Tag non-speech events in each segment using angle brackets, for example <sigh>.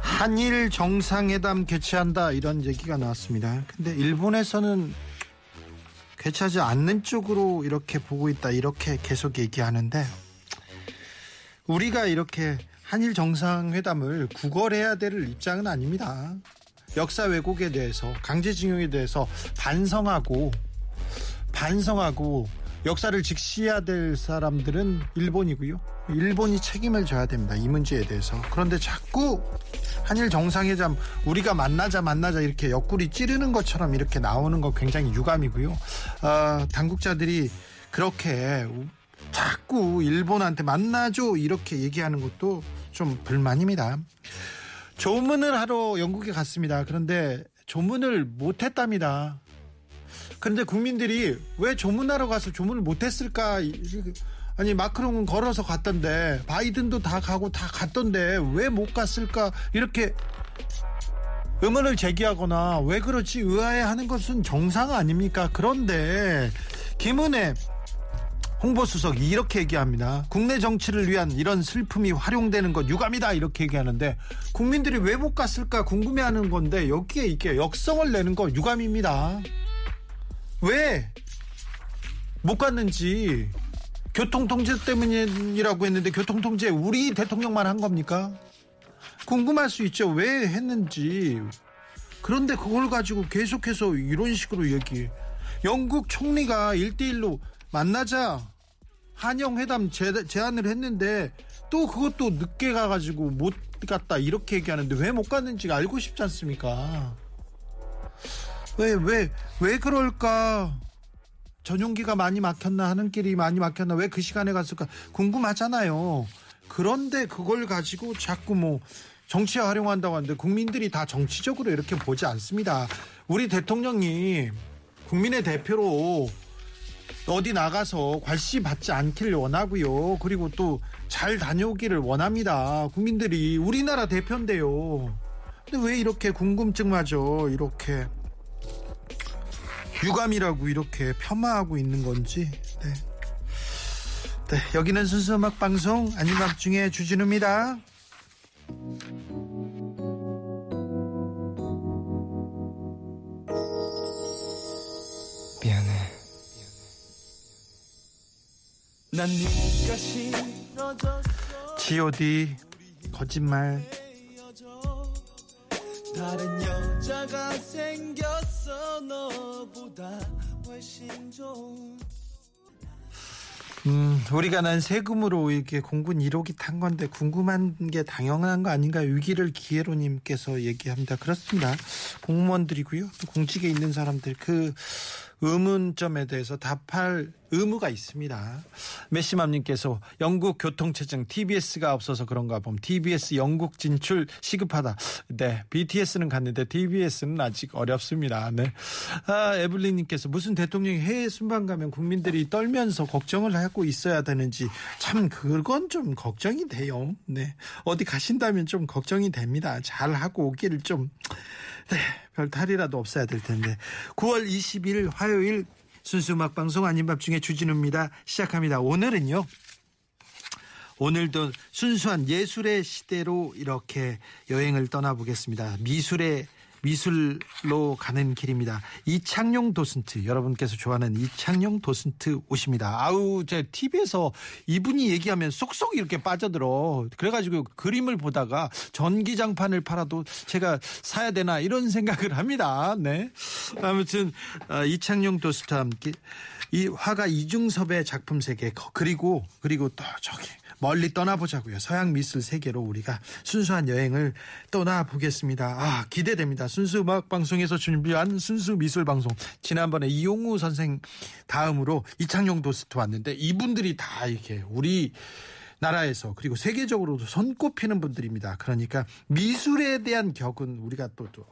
한일 정상회담 개최한다 이런 얘기가 나왔습니다. 근데 일본에서는 개최하지 않는 쪽으로 이렇게 보고 있다 이렇게 계속 얘기하는데 우리가 이렇게 한일 정상회담을 구걸해야 될 입장은 아닙니다. 역사 왜곡에 대해서 강제징용에 대해서 반성하고 반성하고 역사를 직시해야 될 사람들은 일본이고요. 일본이 책임을 져야 됩니다. 이 문제에 대해서. 그런데 자꾸 한일 정상회담 우리가 만나자 만나자 이렇게 옆구리 찌르는 것처럼 이렇게 나오는 거 굉장히 유감이고요. 어, 당국자들이 그렇게 자꾸 일본한테 만나줘 이렇게 얘기하는 것도 좀 불만입니다. 조문을 하러 영국에 갔습니다. 그런데 조문을 못했답니다. 그런데 국민들이 왜 조문하러 가서 조문을 못했을까? 아니 마크롱은 걸어서 갔던데 바이든도 다 가고 다 갔던데 왜 못 갔을까? 이렇게 의문을 제기하거나 왜 그렇지 의아해하는 것은 정상 아닙니까? 그런데 김은혜 홍보수석이 이렇게 얘기합니다. 국내 정치를 위한 이런 슬픔이 활용되는 것 유감이다 이렇게 얘기하는데 국민들이 왜 못 갔을까 궁금해하는 건데 여기에 이게 역성을 내는 거 유감입니다. 왜 못 갔는지 교통 통제 때문이라고 했는데 교통 통제 우리 대통령만 한 겁니까? 궁금할 수 있죠. 왜 했는지. 그런데 그걸 가지고 계속해서 이런 식으로 얘기해. 영국 총리가 1대1로 만나자 한영 회담 제안을 했는데 또 그것도 늦게 가가지고 못 갔다 이렇게 얘기하는데 왜 못 갔는지 알고 싶지 않습니까? 왜, 왜, 왜 그럴까? 전용기가 많이 막혔나 하는 길이 많이 막혔나 왜 그 시간에 갔을까 궁금하잖아요. 그런데 그걸 가지고 자꾸 뭐 정치에 활용한다고 하는데 국민들이 다 정치적으로 이렇게 보지 않습니다. 우리 대통령이 국민의 대표로 어디 나가서 괄시 받지 않기를 원하고요. 그리고 또 잘 다녀오기를 원합니다. 국민들이 우리나라 대표인데요. 근데 왜 이렇게 궁금증마저 이렇게 유감이라고 이렇게 폄하하고 있는 건지. 네. 네, 여기는 순수 음악 방송 아닌 밤중에 주진우입니다. 미안해 난 네가 싫어졌어 G.O.D 거짓말 다른 여 자가 생겼어 너보다 훨씬 좋은 음, 우리가 난 세금으로 이렇게 공군 1호기 탄 건데 궁금한 게 당연한 거 아닌가 위기를 기회로님께서 얘기합니다. 그렇습니다. 공무원들이고요. 또 공직에 있는 사람들 그 의문점에 대해서 답할 의무가 있습니다. 메시맘님께서 영국 교통체증 TBS가 없어서 그런가 봄 TBS 영국 진출 시급하다. 네, BTS는 갔는데 TBS는 아직 어렵습니다. 네, 아, 에블린님께서 무슨 대통령이 해외 순방 가면 국민들이 떨면서 걱정을 하고 있어야 되는지 참 그건 좀 걱정이 돼요. 네, 어디 가신다면 좀 걱정이 됩니다. 잘 하고 오기를 좀 네, 별 탈이라도 없어야 될 텐데 9월 20일 화요일 순수 음악 방송 아닌 밤 중에 주진우입니다. 시작합니다. 오늘은요. 오늘도 순수한 예술의 시대로 이렇게 여행을 떠나보겠습니다. 미술의 미술로 가는 길입니다. 이창용 도슨트 여러분께서 좋아하는 이창용 도슨트 오십니다. 아우 제 TV에서 이분이 얘기하면 쏙쏙 이렇게 빠져들어. 그래가지고 그림을 보다가 전기장판을 팔아도 제가 사야 되나 이런 생각을 합니다. 네. 아무튼 어, 이창용 도슨트와 함께 이 화가 이중섭의 작품 세계 그리고 그리고 또 저기 멀리 떠나보자고요. 서양 미술 세계로 우리가 순수한 여행을 떠나보겠습니다. 아, 기대됩니다. 순수 음악 방송에서 준비한 순수 미술 방송. 지난번에 이용우 선생 다음으로 이창용 도스트 왔는데 이분들이 다 이렇게 우리 나라에서 그리고 세계적으로도 손꼽히는 분들입니다. 그러니까 미술에 대한 격은 우리가 또, 또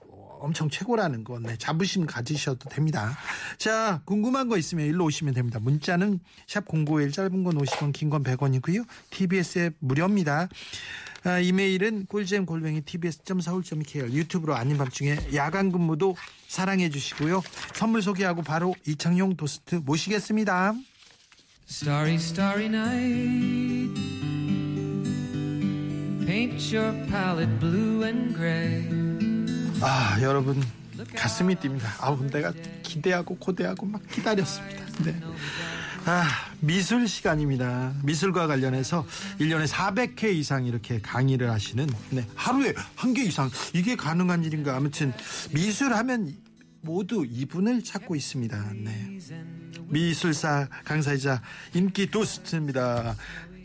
엄청 최고라는 거 네, 자부심 가지셔도 됩니다. 자 궁금한 거 있으면 일로 오시면 됩니다. 문자는 샵 0951 짧은 건 50원 긴 건 100원이고요. TBS 앱 무료입니다. 아, 이메일은 꿀잼 골뱅이 tbs.서울.kr 유튜브로 아닌 밤중에 야간 근무도 사랑해 주시고요. 선물 소개하고 바로 이창용 도스트 모시겠습니다. Starry, starry night. Paint your palette blue and gray. 아 여러분 가슴이 뜁니다. 아우 내가 기대하고 고대하고 막 기다렸습니다. 네. 아 미술 시간입니다. 미술과 관련해서 1년에 400회 이상 이렇게 강의를 하시는 네, 하루에 한 개 이상 이게 가능한 일인가 아무튼 미술하면 모두 이분을 찾고 있습니다. 네. 미술사 강사이자 인기 도스트입니다.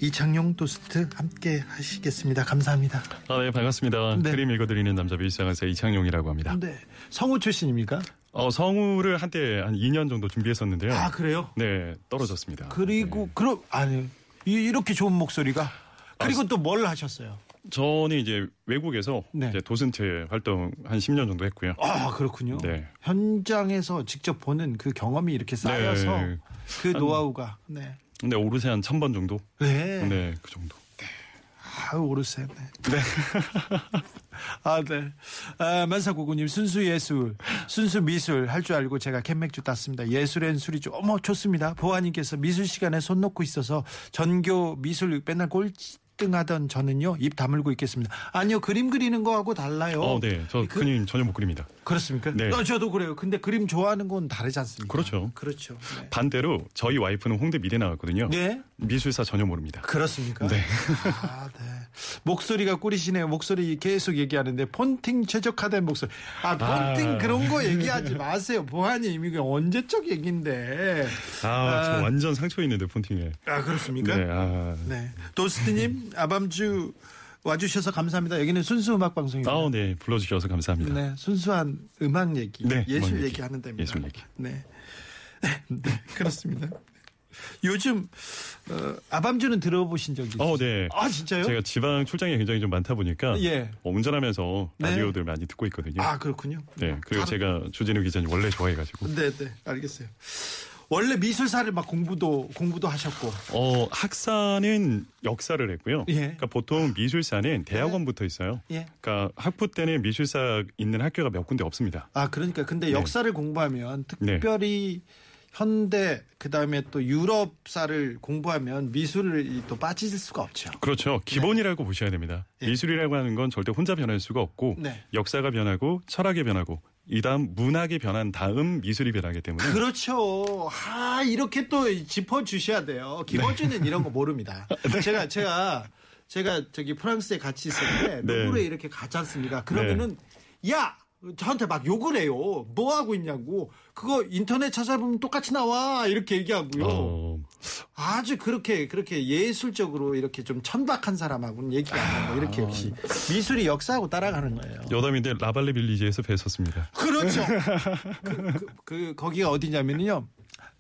이창용 도스트 함께 하시겠습니다. 감사합니다. 아, 네, 반갑습니다. 네. 그림 읽어드리는 남자 미술사강사 이창용이라고 합니다. 네. 성우 출신입니까? 어, 성우를 한때 한 2년 정도 준비했었는데요. 아 그래요? 네, 떨어졌습니다. 그리고 그럼 아니 이- 이렇게 좋은 목소리가 그리고 또뭘 하셨어요? 저는 이제 외국에서 네. 이제 도슨트 활동 한 10년 정도 했고요. 아 그렇군요. 네. 현장에서 직접 보는 그 경험이 이렇게 쌓여서 네. 그 노하우가 네. 근데 오르세 한 1000번 정도? 네. 네, 그 정도. 아유 오르세. 네. <laughs> 아 네. 아, 만사고구님 순수 예술, 순수 미술 할 줄 알고 제가 캔맥주 땄습니다. 예술엔 술이죠. 어머 좋습니다. 보아님께서 미술 시간에 손 놓고 있어서 전교 미술 맨날 꼴 등하던 저는요 입 다물고 있겠습니다. 아니요 그림 그리는 거하고 달라요. 어, 네. 저 그- 그림 전혀 못 그립니다. 그렇습니까? 네. 어, 저도 그래요. 근데 그림 좋아하는 건 다르지 않습니까? 그렇죠. 그렇죠. 네. 반대로 저희 와이프는 홍대 미대 나왔거든요. 네. 미술사 전혀 모릅니다. 그렇습니까? 네. 아, 네. 목소리가 꿀이시네요. 목소리 계속 얘기하는데 폰팅 최적화된 목소리. 아, 폰팅 아. 그런 거 얘기하지 마세요. 보아님 이게 언제적 얘기인데. 아, 아. 저 완전 상처 있는데 폰팅에. 아, 그렇습니까? 네, 아. 네. 도스트님 아밤주 와주셔서 감사합니다. 여기는 순수 음악 방송입니다. 아, 네. 불러주셔서 감사합니다. 네, 순수한 음악 얘기, 네, 예술 음악 얘기. 얘기 하는 데입니다. 예술 얘기. 네, <laughs> 네, 그렇습니다. 요즘 어, 아밤주는 들어보신 적이 있어요? 어, 네. 아 진짜요? 제가 지방 출장이 굉장히 좀 많다 보니까 예. 어, 운전하면서 네. 라디오들 많이 듣고 있거든요. 아 그렇군요. 네. 그리고 다른- 제가 주진우 기자님 원래 좋아해가지고. 네, 네, 알겠어요. 원래 미술사를 막 공부도 공부도 하셨고, 어, 학사는 역사를 했고요. 예. 그러니까 보통 미술사는 대학원부터 있어요. 예. 그러니까 학부 때는 미술사 있는 학교가 몇 군데 없습니다. 아 그러니까 근데 네. 역사를 공부하면 특별히 현대 그 다음에 또 유럽사를 공부하면 미술이 또 빠질 수가 없죠. 그렇죠. 기본이라고 보셔야 됩니다. 예. 미술이라고 하는 건 절대 혼자 변할 수가 없고 네. 역사가 변하고 철학이 변하고 이 다음 문학이 변한 다음 미술이 변하기 때문에 그렇죠. 아 이렇게 또 짚어 주셔야 돼요. 김어준은 이런 거 모릅니다. <laughs> 제가 제가 제가 저기 프랑스에 같이 있을 때 네. 루브르에 이렇게 갔지 않습니까? 그러면은 야 저한테 막 욕을 해요. 뭐 하고 있냐고. 그거 인터넷 찾아보면 똑같이 나와 이렇게 얘기하고요. 어, 아주 그렇게 그렇게 예술적으로 이렇게 좀 천박한 사람하고는 얘기 안 하고 이렇게 역시 미술이 역사하고 따라가는 거예요. 여담인데 라발레 빌리지에서 뵀었습니다. 그렇죠. <laughs> 그, 그, 그 거기가 어디냐면요.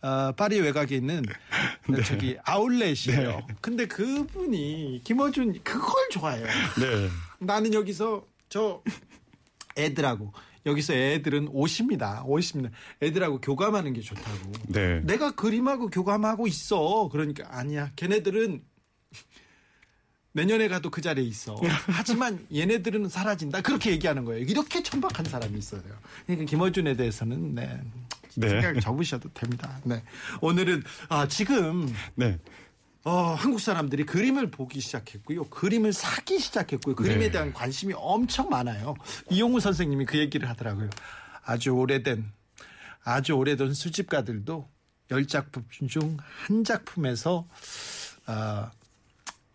어, 파리 외곽에 있는 <laughs> 저기 아울렛이에요. 근데 그분이 김어준 그걸 좋아해요. 네. 나는 여기서 저 애들하고 여기서 애들은 옷입니다. 옷입니다. 애들하고 교감하는 게 좋다고. 네. 내가 그림하고 교감하고 있어. 그러니까 아니야. 걔네들은 내년에 가도 그 자리에 있어. <laughs> 하지만 얘네들은 사라진다. 그렇게 얘기하는 거예요. 이렇게 천박한 사람이 있어요. 그러니까 김어준에 대해서는 네. 네. 생각 접으셔도 됩니다. 네. 오늘은 아 지금 네. 어, 한국 사람들이 그림을 보기 시작했고요. 그림을 사기 시작했고요. 그림에 네. 대한 관심이 엄청 많아요. 이용우 선생님이 그 얘기를 하더라고요. 아주 오래된, 아주 오래된 수집가들도 열 작품 중 한 작품에서, 어,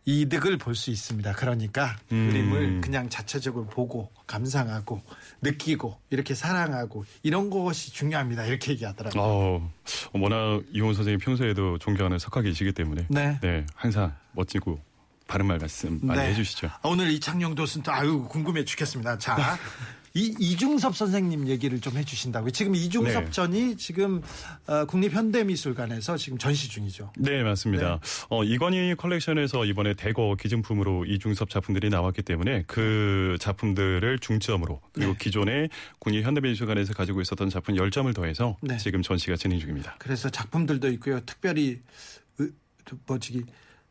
이득을 볼 수 있습니다. 그러니까 음. 그림을 그냥 자체적으로 보고 감상하고 느끼고 이렇게 사랑하고 이런 것이 중요합니다. 이렇게 얘기하더라고요. 어, 워낙 이혼 선생님 평소에도 존경하는 석학이시기 때문에 네. 항상 멋지고 바른 말 말씀 많이 네. 해주시죠. 아, 오늘 이창용 도슨 또 아유 궁금해 죽겠습니다. 자 <laughs> 이 이중섭 선생님 얘기를 좀 해주신다고요. 지금 이중섭 네. 전이 지금 어, 국립현대미술관에서 지금 전시 중이죠. 네, 맞습니다. 어, 이건희 컬렉션에서 이번에 대거 기증품으로 이중섭 작품들이 나왔기 때문에 그 작품들을 중점으로 그리고 네. 기존에 국립 현대미술관에서 가지고 있었던 작품 10점을 더해서 네. 지금 전시가 진행 중입니다. 그래서 작품들도 있고요. 특별히 으, 뭐지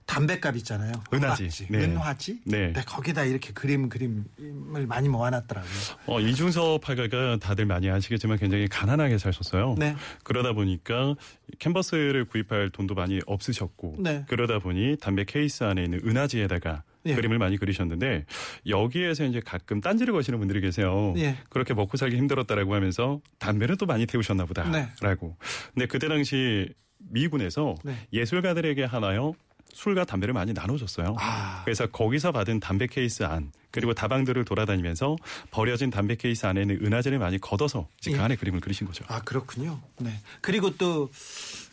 담배값 있잖아요. 은화지. 은화지. 네. 은화지. 네. 거기다 이렇게 그림 그림을 많이 모아놨더라고요. 어, 이중섭 화가가 다들 많이 아시겠지만 굉장히 가난하게 사셨어요. 네. 그러다 보니까 캔버스를 구입할 돈도 많이 없으셨고 네. 그러다 보니 담배 케이스 안에 있는 은하지에다가 예. 그림을 많이 그리셨는데 여기에서 이제 가끔 딴지를 거시는 분들이 계세요. 예. 그렇게 먹고 살기 힘들었다라고 하면서 담배를 또 많이 태우셨나 네. 보다라고. 근데 그때 당시 미군에서 네. 예술가들에게 하나요 술과 담배를 많이 나눠줬어요. 아. 그래서 거기서 받은 담배 케이스 안 그리고 다방들을 돌아다니면서 버려진 담배 케이스 안에는 은하제를 많이 걷어서 이제 예. 그 안에 그림을 그리신 거죠. 아 그렇군요. 네. 그리고 또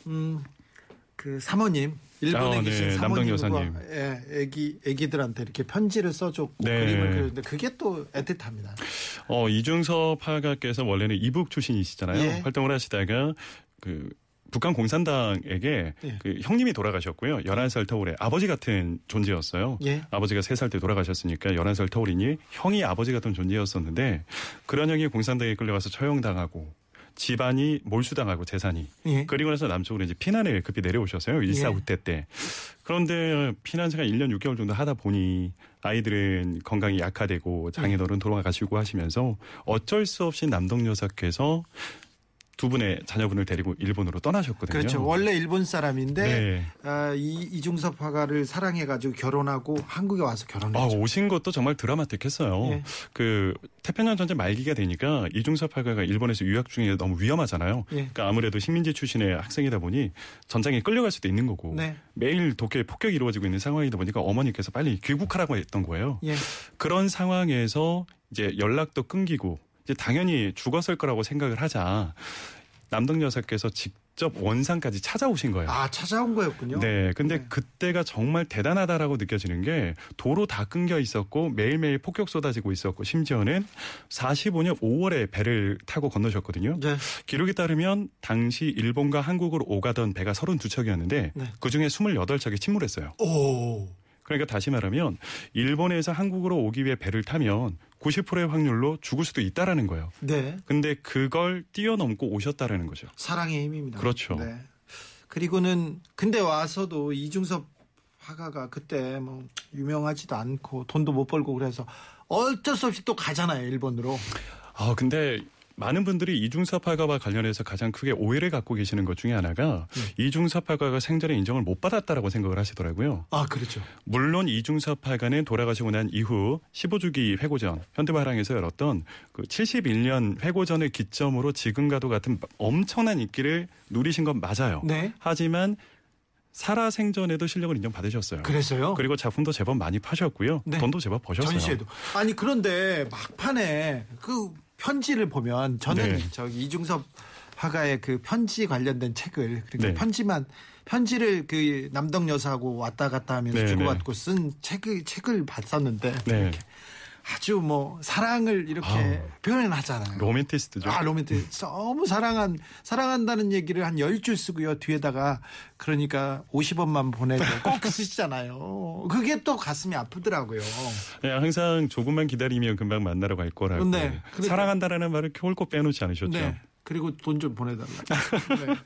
음, 그 사모님 일본에 아, 계신 네, 사모님. 예, 애기 애기들한테 이렇게 편지를 써줬고 네. 그림을 그렸는데 그게 또 애틋합니다. 어, 이중섭 화가께서 원래는 이북 출신이시잖아요. 예. 활동을 하시다가 그 북한 공산당에게 예. 그 형님이 돌아가셨고요. 11살 터울에 아버지 같은 존재였어요. 예. 아버지가 3살 때 돌아가셨으니까 11살 터울이니 형이 아버지 같은 존재였었는데 그런 형이 공산당에 끌려가서 처형당하고 집안이 몰수당하고 재산이 예. 그리고 나서 남쪽으로 이제 피난을 급히 내려오셨어요. 일사 예. 후퇴 때. 그런데 피난 생활 1년 6개월 정도 하다 보니 아이들은 건강이 약화되고 장인어른 돌아가시고 하시면서 어쩔 수 없이 남동 여사께서 두 분의 자녀분을 데리고 일본으로 떠나셨거든요. 그렇죠. 원래 일본 사람인데 네. 아, 이 이중섭 화가를 사랑해가지고 결혼하고 한국에 와서 아, 결혼했죠. 오신 것도 정말 드라마틱했어요. 예. 그 태평양 전쟁 말기가 되니까 이중섭 화가가 일본에서 유학 중에 너무 위험하잖아요. 예. 그러니까 아무래도 식민지 출신의 학생이다 보니 전장에 끌려갈 수도 있는 거고 네. 매일 독해 폭격이 이루어지고 있는 상황이다 보니까 어머니께서 빨리 귀국하라고 했던 거예요. 예. 그런 상황에서 이제 연락도 끊기고 이제 당연히 죽었을 거라고 생각을 하자 남동 여사께서 직접 원산까지 찾아오신 거예요. 아 찾아온 거였군요. 네, 근데 네. 그때가 정말 대단하다라고 느껴지는 게 도로 다 끊겨 있었고 매일매일 폭격 쏟아지고 있었고 심지어는 45년 5월에 배를 타고 건너셨거든요. 네. 기록에 따르면 당시 일본과 한국으로 오가던 배가 32척이었는데 네. 그중에 28척이 침몰했어요. 오. 그러니까 다시 말하면 일본에서 한국으로 오기 위해 배를 타면 90%의 확률로 죽을 수도 있다라는 거예요. 네. 근데 그걸 뛰어넘고 오셨다라는 거죠. 사랑의 힘입니다. 그렇죠. 네. 그리고는 근데 와서도 이중섭 화가가 그때 뭐 유명하지도 않고 돈도 못 벌고 그래서 어쩔 수 없이 또 가잖아요 일본으로. 아, 근데 많은 분들이 이중섭 화가와 관련해서 가장 크게 오해를 갖고 계시는 것 중에 하나가 네. 이중섭 화가가 생전에 인정을 못 받았다라고 생각을 하시더라고요. 아 그렇죠. 물론 이중섭 화가는 돌아가시고 난 이후 15주기 회고전 현대화랑에서 열었던 그 71년 회고전을 기점으로 지금과도 같은 엄청난 인기를 누리신 건 맞아요. 네. 하지만 살아 생전에도 실력을 인정받으셨어요. 그래서요. 그리고 작품도 제법 많이 파셨고요. 네. 돈도 제법 버셨어요. 전시회도. 아니 그런데 막판에 그 편지를 보면 저는 네. 저기 이중섭 화가의 그 편지 관련된 책을 그러니까 네. 편지만 편지를 그 남덕 여사하고 왔다 갔다 하면서 네, 주고받고 쓴 책을 책을 봤었는데 네. 이렇게 아주 뭐 사랑을 이렇게 아우. 표현하잖아요. 로맨티스트죠. 아, 로맨틱. 너무 사랑한, 사랑한다는 얘기를 한 10줄 쓰고요. 뒤에다가, 그러니까 50원만 보내고 <laughs> 꼭 쓰시잖아요. 그게 또 가슴이 아프더라고요. 네, 항상 조금만 기다리면 금방 만나러 갈 거라고. 네, 사랑한다라는 말을 홀꼭 빼놓지 않으셨죠. 네. 그리고 돈 좀 보내달라. 네.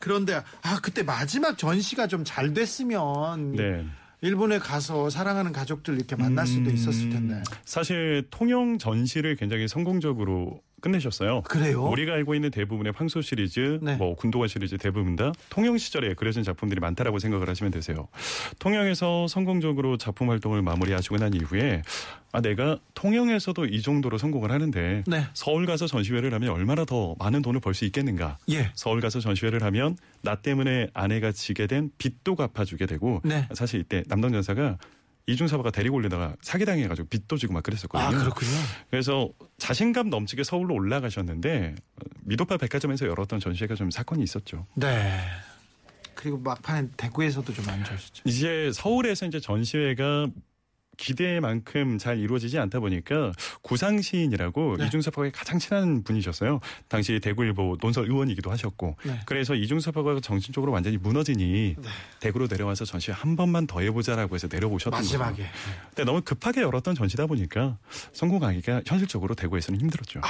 그런데, 아, 그때 마지막 전시가 좀 잘 됐으면. 네. 일본에 가서 사랑하는 가족들 이렇게 만날 수도 음, 있었을 텐데. 사실 통영 전시를 굉장히 성공적으로 끝내셨어요. 그래요? 우리가 알고 있는 대부분의 황소 시리즈, 네. 뭐 군도가 시리즈 대부분 다 통영 시절에 그려진 작품들이 많다라고 생각을 하시면 되세요. 통영에서 성공적으로 작품 활동을 마무리하시고 난 이후에 아 내가 통영에서도 이 정도로 성공을 하는데 네. 서울 가서 전시회를 하면 얼마나 더 많은 돈을 벌 수 있겠는가? 예. 서울 가서 전시회를 하면 나 때문에 아내가 지게 된 빚도 갚아주게 되고 네. 사실 이때 남동 여사가 이중사바가 데리고 올리다가 사기당해가지고 빚도 지고 막 그랬었거든요. 아, 그렇군요. 그래서 자신감 넘치게 서울로 올라가셨는데 어, 미도파 백화점에서 열었던 전시회가 좀 사건이 있었죠. 네. 그리고 막판에 대구에서도 좀 안 좋으셨죠. 이제 서울에서 이제 전시회가 기대만큼 잘 이루어지지 않다 보니까 구상 시인이라고 네. 이중섭하고의 가장 친한 분이셨어요. 당시 대구일보 논설 의원이기도 하셨고 네. 그래서 이중섭하고 정신적으로 완전히 무너지니 대구로 내려와서 전시 한 번만 더 해보자라고 해서 내려오셨던 마지막에. 거예요. 근데 너무 급하게 열었던 전시다 보니까 성공하기가 현실적으로 대구에서는 힘들었죠. 아,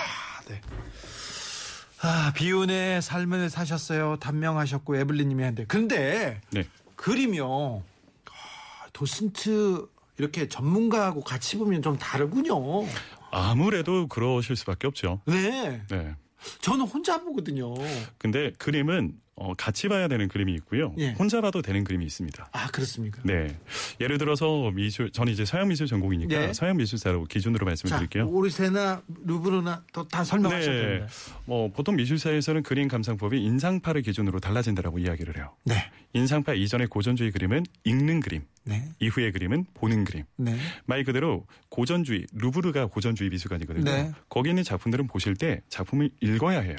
네. 아, 비운의 삶을 사셨어요. 단명하셨고 에블린님이 했는데. 근데 네. 그림이요. 아, 도슨트 이렇게 전문가하고 같이 보면 좀 다르군요. 아무래도 그러실 수밖에 없죠. 네. 네. 저는 혼자 보거든요. 근데 그림은 어, 같이 봐야 되는 그림이 있고요. 예. 혼자 봐도 되는 그림이 있습니다. 아, 그렇습니까? 네. 예를 들어서 미술, 저는 이제 서양 미술 전공이니까 네. 서양 미술사로 기준으로 자, 말씀드릴게요. 오르세나 루브르나 또다 설명하셔야 네. 뭐 보통 미술사에서는 그림 감상법이 인상파를 기준으로 달라진다라고 이야기를 해요. 네. 인상파 이전의 고전주의 그림은 읽는 그림, 네. 이후의 그림은 보는 그림. 네. 말 그대로 고전주의, 루브르가 고전주의 미술관이거든요. 네. 거기 있는 작품들은 보실 때 작품을 읽어야 해요.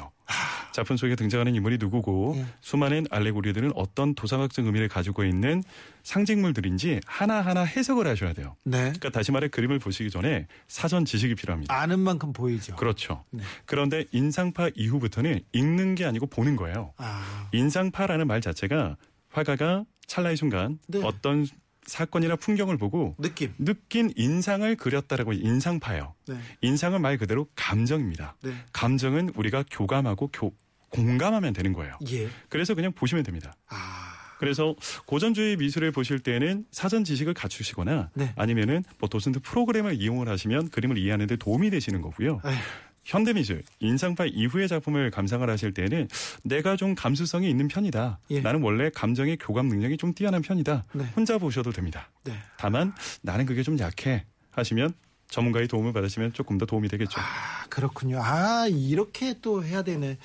작품 속에 등장하는 인물이 누구고 예. 수많은 알레고리들은 어떤 도상학적 의미를 가지고 있는 상징물들인지 하나하나 해석을 하셔야 돼요. 네. 그러니까 다시 말해 그림을 보시기 전에 사전 지식이 필요합니다. 아는 만큼 보이죠. 그렇죠. 네. 그런데 인상파 이후부터는 읽는 게 아니고 보는 거예요. 아, 인상파라는 말 자체가 화가가 찰나의 순간 네. 어떤 사건이나 풍경을 보고 느낌. 느낀 인상을 그렸다라고 인상파예요. 네. 인상은 말 그대로 감정입니다. 네. 감정은 우리가 교감하고 교- 공감하면 되는 거예요. 예. 그래서 그냥 보시면 됩니다. 아, 그래서 고전주의 미술을 보실 때는 사전 지식을 갖추시거나 네. 아니면은 뭐 도슨트 프로그램을 이용을 하시면 그림을 이해하는 데 도움이 되시는 거고요. 에휴. 현대미술, 인상파 이후의 작품을 감상을 하실 때는 내가 좀 감수성이 있는 편이다. 예. 나는 원래 감정의 교감 능력이 좀 뛰어난 편이다. 네. 혼자 보셔도 됩니다. 네. 다만 나는 그게 좀 약해 하시면 전문가의 도움을 받으시면 조금 더 도움이 되겠죠. 아, 그렇군요. 아, 이렇게 또 해야 되네.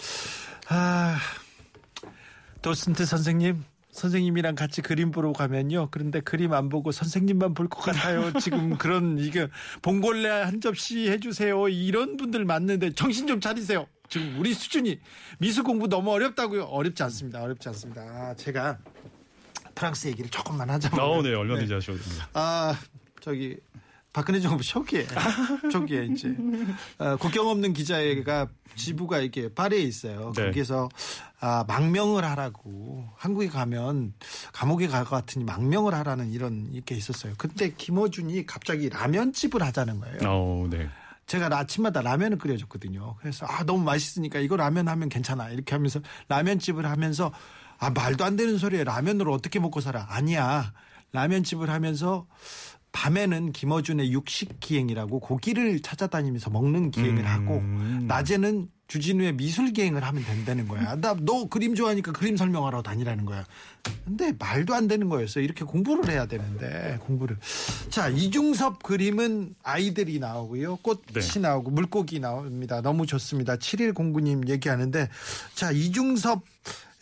아, 도슨트 선생님. 선생님이랑 같이 그림 보러 가면요. 그런데 그림 안 보고 선생님만 볼 것 같아요. 지금 그런 <laughs> 이게 봉골레 한 접시 해주세요. 이런 분들 많는데 정신 좀 차리세요. 지금 우리 수준이 미술 공부 너무 어렵다고요. 어렵지 않습니다. 어렵지 않습니다. 아, 제가 프랑스 얘기를 조금만 하자면. 어, 네, 얼마든지 하셔도 됩니다. 아 저기 박근혜 정부 초기에 초기에 이제 <laughs> 어, 국경 없는 기자회가 지부가 이렇게 파리에 있어요. 네. 거기서 아, 망명을 하라고 한국에 가면 감옥에 갈 것 같으니 망명을 하라는 이런 이렇게 있었어요. 그때 김어준이 갑자기 라면집을 하자는 거예요. 어, 네. 제가 아침마다 라면을 끓여줬거든요. 그래서 아 너무 맛있으니까 이거 라면 하면 괜찮아 이렇게 하면서 라면집을 하면서 아 말도 안 되는 소리에 라면으로 어떻게 먹고 살아? 아니야 라면집을 하면서 밤에는 김어준의 육식 기행이라고 고기를 찾아다니면서 먹는 기행을 음. 하고 낮에는 주진우의 미술 기행을 하면 된다는 거야. 나 너 그림 좋아하니까 그림 설명하러 다니라는 거야. 근데 말도 안 되는 거였어. 이렇게 공부를 해야 되는데 공부를. 자 이중섭 그림은 아이들이 나오고요. 꽃이 네. 나오고 물고기 나옵니다. 너무 좋습니다. 7109님 얘기하는데 자 이중섭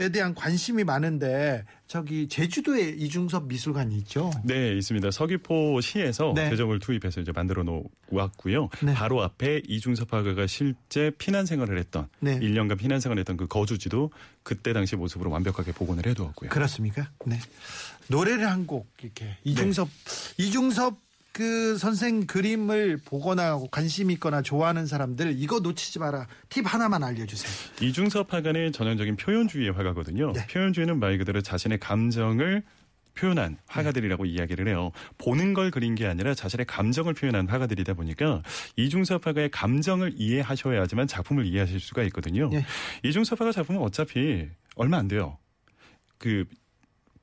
에 대한 관심이 많은데 저기 제주도에 이중섭 미술관이 있죠. 네, 있습니다. 서귀포시에서 네. 대접을 투입해서 이제 만들어 놓았고요. 네. 바로 앞에 이중섭 화가가 실제 피난 생활을 했던 네. 1년간 피난 생활을 했던 그 거주지도 그때 당시 모습으로 완벽하게 복원을 해 두었고요. 그렇습니까? 네. 노래를 한 곡 이렇게 이중섭 이중섭 그 선생 그림을 보거나 하고 관심 있거나 좋아하는 사람들 이거 놓치지 마라. 팁 하나만 알려주세요. 이중섭 화가는 전형적인 표현주의의 화가거든요. 네. 표현주의는 말 그대로 자신의 감정을 표현한 화가들이라고 이야기를 해요. 보는 걸 그린 게 아니라 자신의 감정을 표현한 화가들이다 보니까 이중섭 화가의 감정을 이해하셔야지만 작품을 이해하실 수가 있거든요. 예. 이중섭 화가 작품은 어차피 얼마 안 돼요. 그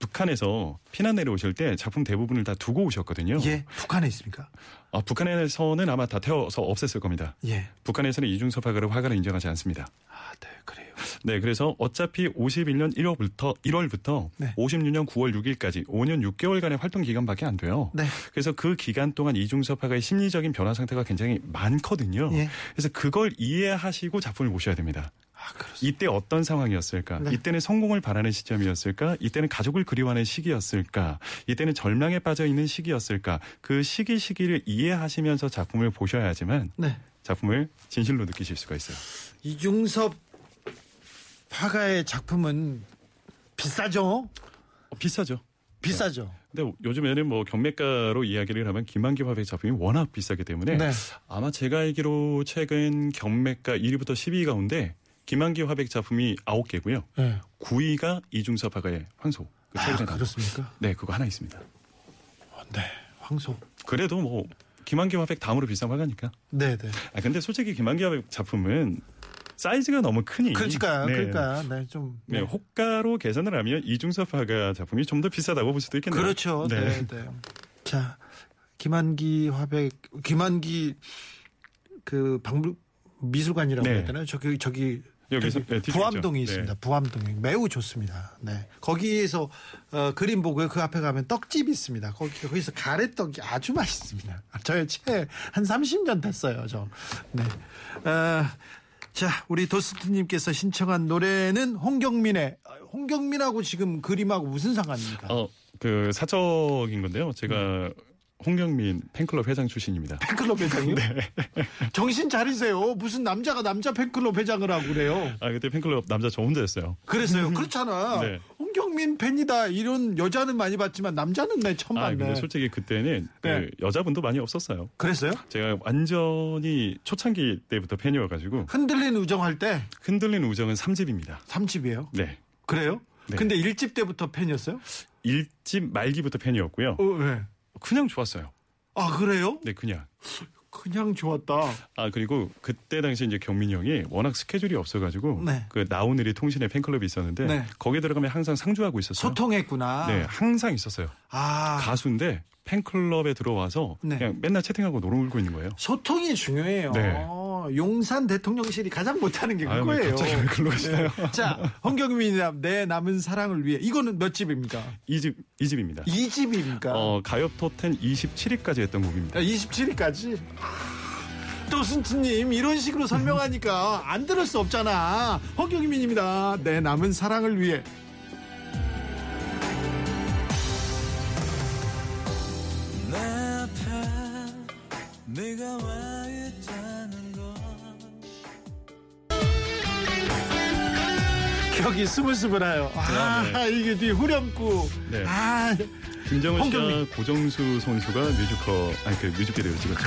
북한에서 피난 내려오실 때 작품 대부분을 다 두고 오셨거든요. 예, 북한에 있습니까? 아, 북한에서는 아마 다 태워서 없앴을 겁니다. 예. 북한에서는 이중섭 화가를 화가를 인정하지 않습니다. 아, 네, 그래요. 네, 그래서 어차피 51년 1월부터 1월부터 네. 56년 9월 6일까지 5년 6개월간의 활동 기간밖에 안 돼요. 네. 그래서 그 기간 동안 이중섭 화가의 심리적인 변화 상태가 굉장히 많거든요. 예. 그래서 그걸 이해하시고 작품을 보셔야 됩니다. 아. 이때 어떤 상황이었을까? 네. 이때는 성공을 바라는 시점이었을까? 이때는 가족을 그리워하는 시기였을까? 이때는 절망에 빠져 있는 시기였을까? 그 시기 시기를 이해하시면서 작품을 보셔야지만 네. 작품을 진실로 느끼실 수가 있어요. 이중섭 화가의 작품은 비싸죠? 어, 비싸죠. 비싸죠. 근데 요즘에는 뭐 경매가로 이야기를 하면 김한기 화백 작품이 워낙 비싸기 때문에 네. 아마 제가 알기로 최근 경매가 1위부터 10위 가운데 김한기 화백 작품이 9개고요. 네. 9위가 이중섭 화가의 황소. 그 아, 최근에 그렇습니까? 네, 그거 하나 있습니다. 네. 황소. 그래도 뭐 김한기 화백 다음으로 비싼 화가니까. 네, 네. 아 근데 솔직히 김한기 화백 작품은 사이즈가 너무 크니. 그러니까 네. 그러니까 네, 좀 네, 호가로 계산을 하면 이중섭 화가 작품이 좀 더 비싸다고 볼 수도 있겠네요. 그렇죠. 네. 네. 자, 김한기 화백 김한기 그 박물 미술관이라고 네. 해야 되나요? 저기 저기 여기서 네, 부암동이 있죠. 있습니다. 네. 부암동이 매우 좋습니다. 네. 거기에서 어, 그림 보고 그 앞에 가면 떡집이 있습니다. 거기 거기서 가래떡이 아주 맛있습니다. <laughs> 저의 최한 30년 됐어요, 저. 네. 어, 자, 우리 도스트님께서 신청한 노래는 홍경민의 홍경민하고 지금 그림하고 무슨 상관입니까? 어, 그 사적인 건데요. 제가 홍경민 팬클럽 회장 출신입니다. 팬클럽 회장이요? <laughs> 네. 정신 차리세요. 무슨 남자가 남자 팬클럽 회장을 하고 그래요. 아 그때 팬클럽 남자 저 혼자였어요. 그랬어요. <laughs> 그렇잖아. 네. 홍경민 팬이다. 이런 여자는 많이 봤지만 남자는 내 처음 아 봤네. 근데 솔직히 그때는 그 네. 여자분도 많이 없었어요. 그랬어요? 제가 완전히 초창기 때부터 팬이어가지고 흔들린 우정 할 때 흔들린 우정은 3집입니다. 3집이에요. 네. 그래요? 네. 근데 1집 때부터 팬이었어요? 1집 말기부터 팬이었고요. 어, 네. 그냥 좋았어요. 아, 그래요? 네, 그냥. 그냥 좋았다. 아 그리고 그때 당시 이제 경민이 형이 워낙 스케줄이 없어가지고 네. 그 나오늘이 통신의 팬클럽이 있었는데 네. 거기에 들어가면 항상 상주하고 있었어요. 소통했구나. 네, 항상 있었어요. 아, 가수인데 팬클럽에 들어와서 네. 그냥 맨날 채팅하고 놀고 있는 거예요. 소통이 중요해요. 네. 용산 대통령실이 가장 못하는 게 아유, 뭐 그거예요. 갑자기 왜 글로 가시나요? 자, 홍경민이나 내 남은 사랑을 위해 이거는 몇 집입니까? 이집 이집입니다. 이 집입니까? 어 가요 톱10 27위까지 했던 곡입니다. 27위까지. 도슨트님 이런 식으로 설명하니까 안 들을 수 없잖아. 허경민입니다. 내 남은 사랑을 위해. 내 앞에 네가 와 기억이 스물스물해요. 아, 네. 이게 뒤 후렴구. 네. 아, 김정은 씨와 홍경민. 고정수 선수가 뮤지컬 아니 그 뮤직비디오를 찍었죠.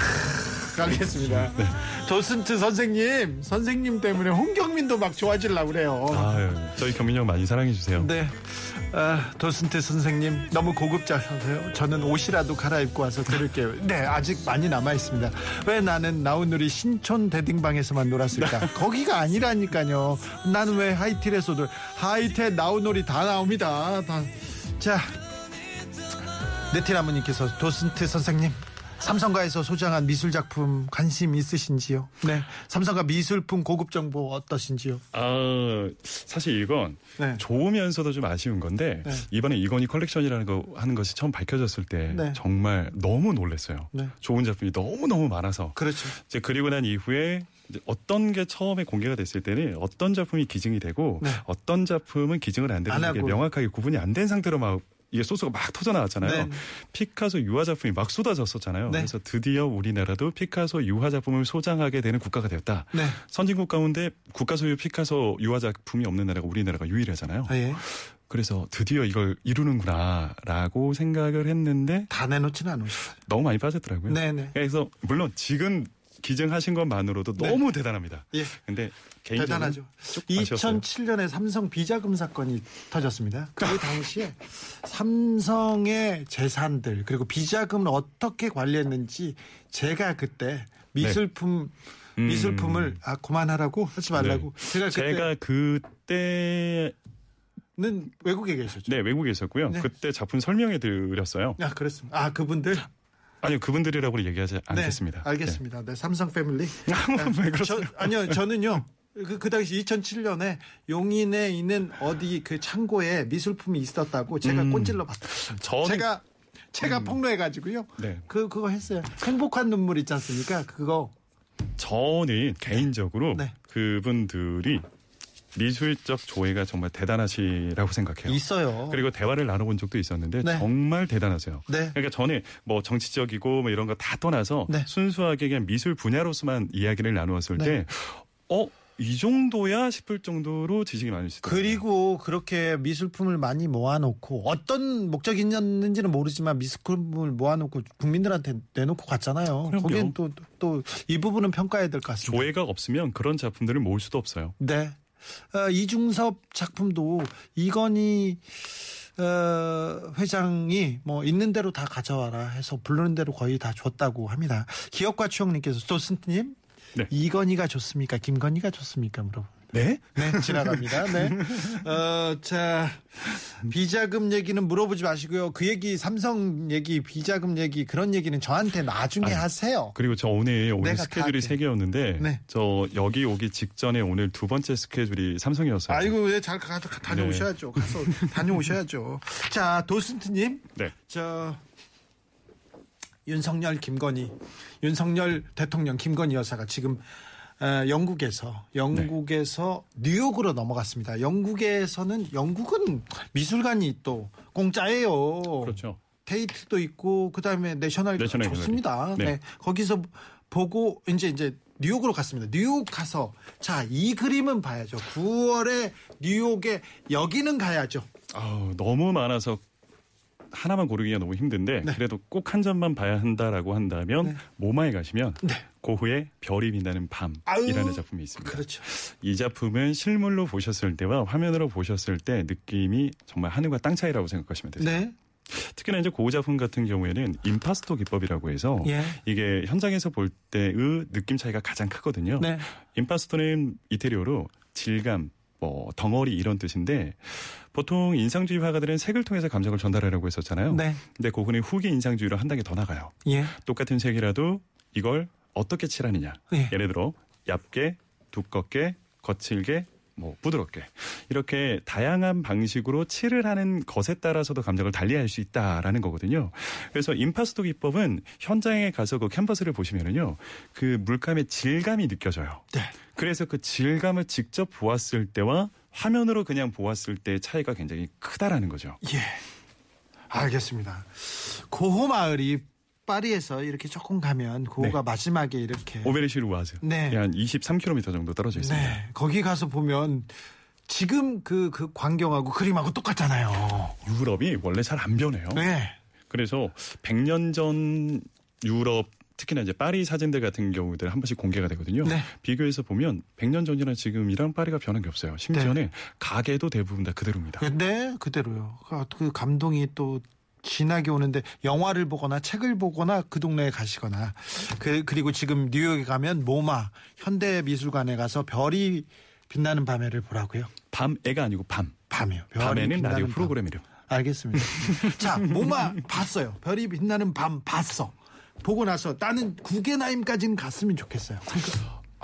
알겠습니다. 도슨트 선생님, 선생님 때문에 홍경민도 막 좋아지려고 그래요. 아유, 저희 경민이 형 많이 사랑해 주세요. 네. 아, 도슨트 선생님 너무 고급자셔서요. 저는 옷이라도 갈아입고 와서 들을게요. 네, 아직 많이 남아 있습니다. 왜 나는 나우누리 신촌 대딩방에서만 놀았을까? 거기가 아니라니까요. 나는 왜 하이텔에서도 하이텔 나우누리 다 나옵니다. 다. 자, 네티나무님께서 도슨트 선생님. 삼성가에서 소장한 미술 작품 관심 있으신지요? 네. 삼성가 미술품 고급 정보 어떠신지요? 아 사실 이건 네. 좋으면서도 좀 아쉬운 건데 네. 이번에 이건희 컬렉션이라는 거 하는 것이 처음 밝혀졌을 때 네. 정말 너무 놀랐어요. 네. 좋은 작품이 너무 너무 많아서 그렇죠. 이제 그리고 난 이후에 이제 어떤 게 처음에 공개가 됐을 때는 어떤 작품이 기증이 되고 네. 어떤 작품은 기증을 안 되는 안 게. 명확하게 구분이 안 된 상태로 막 이게 소스가 막 터져 나왔잖아요. 네. 피카소 유화 작품이 막 쏟아졌었잖아요. 네. 그래서 드디어 우리나라도 피카소 유화 작품을 소장하게 되는 국가가 되었다. 네. 선진국 가운데 국가 소유 피카소 유화 작품이 없는 나라가 우리나라가 유일하잖아요. 아, 예. 그래서 드디어 이걸 이루는구나라고 생각을 했는데 다 내놓지는 않으셨어요. 너무 많이 빠졌더라고요. 네네. 그래서 물론 지금 기증하신 것만으로도 네. 너무 대단합니다. 예. 근데 개인적으로 대단하죠. 조금 아쉬웠어요. 2007년에 삼성 비자금 사건이 터졌습니다. 그 당시에 삼성의 재산들 그리고 비자금을 어떻게 관리했는지 제가 그때 미술품 네. 음. 미술품을 아 그만하라고 하지 말라고 제가 제가 그때는 그때 는 외국에 계셨죠. 네 외국에 있었고요. 네. 그때 작품 설명해 드렸어요. 아 그렇습니다. 아 그분들 아니요 그분들이라고 얘기하지 않겠습니다. 네, 알겠습니다. 네, 삼성 패밀리. <laughs> 네. 왜 그러세요? 저, 아니요, 저는요. 그, 그 당시 2007년에 용인에 있는 어디 그 창고에 미술품이 있었다고 제가 음. 꼰질러 봤어요. 저는 제가 제가 폭로해가지고요. 네. 그 그거 했어요. 행복한 눈물 있지 않습니까? 그거 저는 개인적으로 네. 그분들이 미술적 조예가 정말 대단하시라고 생각해요. 있어요. 그리고 대화를 나눠본 적도 있었는데 네. 정말 대단하세요. 네. 그러니까 저는 뭐 정치적이고 뭐 이런 거 다 떠나서 네. 순수하게 그냥 미술 분야로서만 이야기를 나누었을 네. 때, 어 이 정도야 싶을 정도로 지식이 많으시더라고요. 그리고 그렇게 미술품을 많이 모아놓고 어떤 목적이 있는지는 모르지만 미술품을 모아놓고 국민들한테 내놓고 갔잖아요. 그럼요. 거기엔 또또 이 부분은 평가해야 될 것 같습니다. 조회가 없으면 그런 작품들을 모을 수도 없어요. 네. 어, 이중섭 작품도 이건희 어, 회장이 뭐 있는 대로 다 가져와라 해서 부르는 대로 거의 다 줬다고 합니다. 기업과 추억님께서 조슨님 네. 이건희가 좋습니까? 김건희가 좋습니까? 물어. 네? 네, 지나갑니다. 네. <laughs> 어, 자, 비자금 얘기는 물어보지 마시고요. 그 얘기, 삼성 얘기, 비자금 얘기, 그런 얘기는 저한테 나중에 아니, 하세요. 그리고 저 오늘 오늘 스케줄이. 세 개였는데 네. 저 여기 오기 직전에 오늘 두 번째 스케줄이 삼성이었어요. 아이고, 왜잘 가서 다녀오셔야죠. 가서 <laughs> 다녀오셔야죠. 자, 도슨트님. 네. 저 윤석열 김건희 윤석열 대통령 김건희 여사가 지금 어, 영국에서 영국에서 뉴욕으로 넘어갔습니다. 영국에서는 영국은 미술관이 또 공짜예요. 그렇죠. 테이트도 있고 그다음에 내셔널 내셔널 좋습니다. 네. 네. 거기서 보고 이제 이제 뉴욕으로 갔습니다. 뉴욕 가서 자 이 그림은 봐야죠. 9월에 뉴욕에 여기는 가야죠. 아우, 너무 많아서 하나만 고르기가 너무 힘든데 네. 그래도 꼭 한 점만 봐야 한다라고 한다면 네. 모마에 가시면 네. 고흐의 별이 빛나는 밤이라는 작품이 있습니다. 그렇죠. 이 작품은 실물로 보셨을 때와 화면으로 보셨을 때 느낌이 정말 하늘과 땅 차이라고 생각하시면 되세요. 네. 특히나 이제 고흐 작품 같은 경우에는 임파스토 기법이라고 해서 예. 이게 현장에서 볼 때의 느낌 차이가 가장 크거든요. 네. 임파스토는 이태리어로 질감, 뭐 덩어리 이런 뜻인데 보통 인상주의 화가들은 색을 통해서 감정을 전달하려고 했었잖아요. 네. 근데 고흐는 후기 인상주의로 한 단계 더 나가요. 예. 똑같은 색이라도 이걸 어떻게 칠하느냐. 예. 예를 들어 얇게, 두껍게, 거칠게, 뭐 부드럽게 이렇게 다양한 방식으로 칠을 하는 것에 따라서도 감정을 달리할 수 있다라는 거거든요. 그래서 임파스토 기법은 현장에 가서 그 캔버스를 보시면은요, 그 물감의 질감이 느껴져요. 네. 그래서 그 질감을 직접 보았을 때와 화면으로 그냥 보았을 때의 차이가 굉장히 크다라는 거죠. 예. 알겠습니다. 고호 마을이 파리에서 이렇게 조금 가면 고호가 마지막에 이렇게 오베르시르 와즈. 네. 한 23km 정도 떨어져 있습니다. 네. 거기 가서 보면 지금 그, 그 광경하고 그림하고 똑같잖아요. 유럽이 원래 잘 안 변해요. 네. 그래서 100년 전 유럽 특히나 이제 파리 사진들 같은 경우들 한 번씩 공개가 되거든요. 네. 비교해서 보면 100년 전이랑 지금이랑 파리가 변한 게 없어요. 심지어는 네. 가게도 대부분 다 그대로입니다. 네, 그대로요. 그- 그 감동이 또 진하게 오는데 영화를 보거나 책을 보거나 그 동네에 가시거나 그, 그리고 지금 뉴욕에 가면 모마 현대미술관에 가서 별이 빛나는 밤에를 보라고요. 밤애가 아니고 밤. 밤이요. 밤에는 라디오 밤. 프로그램이래요. 알겠습니다. 자, 모마 봤어요. 별이 빛나는 밤 봤어. 보고 나서 나는 구겐하임까지는 갔으면 좋겠어요.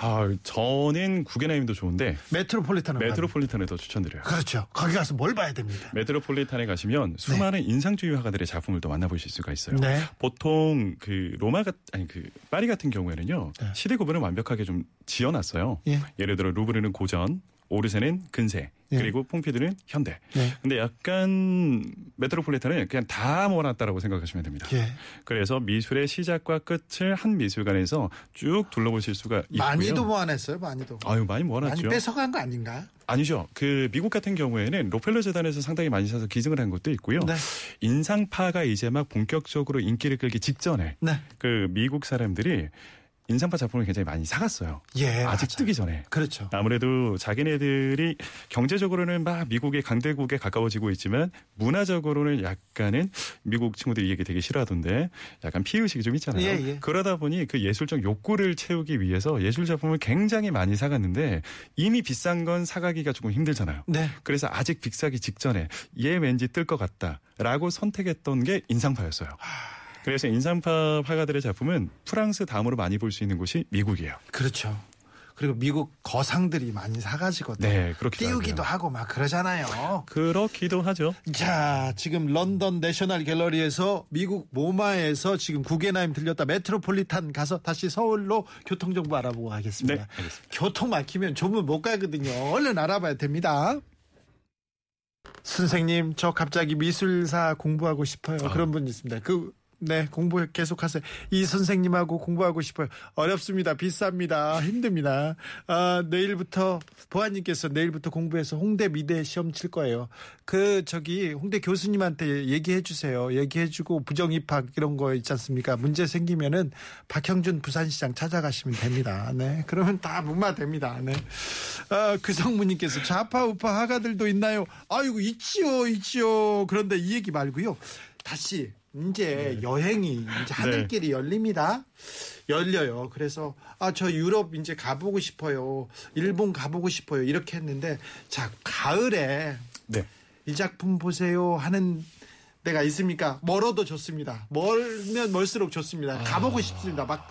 아, 저는 구겐하임도 좋은데 메트로폴리탄 메트로폴리탄을 더 추천드려요. 그렇죠. 거기 가서 뭘 봐야 됩니다. 메트로폴리탄에 가시면 수많은 인상주의 화가들의 작품을 또 만나보실 수가 있어요. 네. 보통 그 로마 같 아니 그 파리 같은 경우에는요 네. 시대 구분을 완벽하게 좀 지어놨어요. 예. 예를 들어 루브르는 고전, 오르세는 근세, 예. 그리고 퐁피드는 현대. 네. 근데 약간 메트로폴리탄은 그냥 다 모아놨다라고 생각하시면 됩니다. 예. 그래서 미술의 시작과 끝을 한 미술관에서 쭉 둘러보실 수가 있고요. 많이도 모아냈어요. 많이도. 아유 많이 많이 모아놨죠. 뺏어간 거 아닌가? 아니죠. 그 미국 같은 경우에는 로펠러 재단에서 상당히 많이 사서 기증을 한 것도 있고요. 네. 인상파가 이제 막 본격적으로 인기를 끌기 직전에 네. 그 미국 사람들이 인상파 작품을 굉장히 많이 사갔어요. 예. 아직 맞아요. 뜨기 전에. 그렇죠. 아무래도 자기네들이 경제적으로는 막 미국의 강대국에 가까워지고 있지만 문화적으로는 약간은 미국 친구들이 이 얘기 되게 싫어하던데 약간 피의식이 좀 있잖아요. 예, 예. 그러다 보니 그 예술적 욕구를 채우기 위해서 예술 작품을 굉장히 많이 사갔는데 이미 비싼 건 사가기가 조금 힘들잖아요. 네. 그래서 아직 빅사기 직전에 얘 왠지 뜰 것 같다라고 선택했던 게 인상파였어요. 그래서 인상파 화가들의 작품은 프랑스 다음으로 많이 볼 수 있는 곳이 미국이에요. 그렇죠. 그리고 미국 거상들이 많이 사가지거든요. 네, 그렇기도 띄우기도 하고요. 하고 막 그러잖아요. 그렇기도 하죠. 자, 지금 런던 내셔널 갤러리에서 미국 모마에서 지금 구겐하임 들렸다 메트로폴리탄 가서 다시 서울로 교통 정보 알아보고 가겠습니다. 네, 알겠습니다. 교통 막히면 조문 못 가거든요. 얼른 알아봐야 됩니다. 선생님, 저 갑자기 미술사 공부하고 싶어요. 아. 그런 분 있습니다. 그 네, 공부 계속하세요. 이 선생님하고 공부하고 싶어요. 어렵습니다. 비쌉니다. 힘듭니다. 아, 내일부터 보아님께서 내일부터 공부해서 홍대 미대 시험 칠 거예요. 그 저기 홍대 교수님한테 얘기해 주세요. 얘기해 주고 부정 입학 이런 거 있지 않습니까? 문제 생기면은 박형준 부산시장 찾아가시면 됩니다. 네. 그러면 다 무마됩니다. 네. 아, 그 성무님께서 좌파 우파 하가들도 있나요? 아이고 있지요, 있지요. 그런데 이 얘기 말고요. 다시 이제 여행이 이제 하늘길이 열립니다. 열려요. 그래서 아 저 유럽 이제 가보고 싶어요. 일본 가보고 싶어요. 이렇게 했는데 자 가을에 네. 이 작품 보세요 하는 데가 있습니까? 멀어도 좋습니다. 멀면 멀수록 좋습니다. 가보고 싶습니다. 막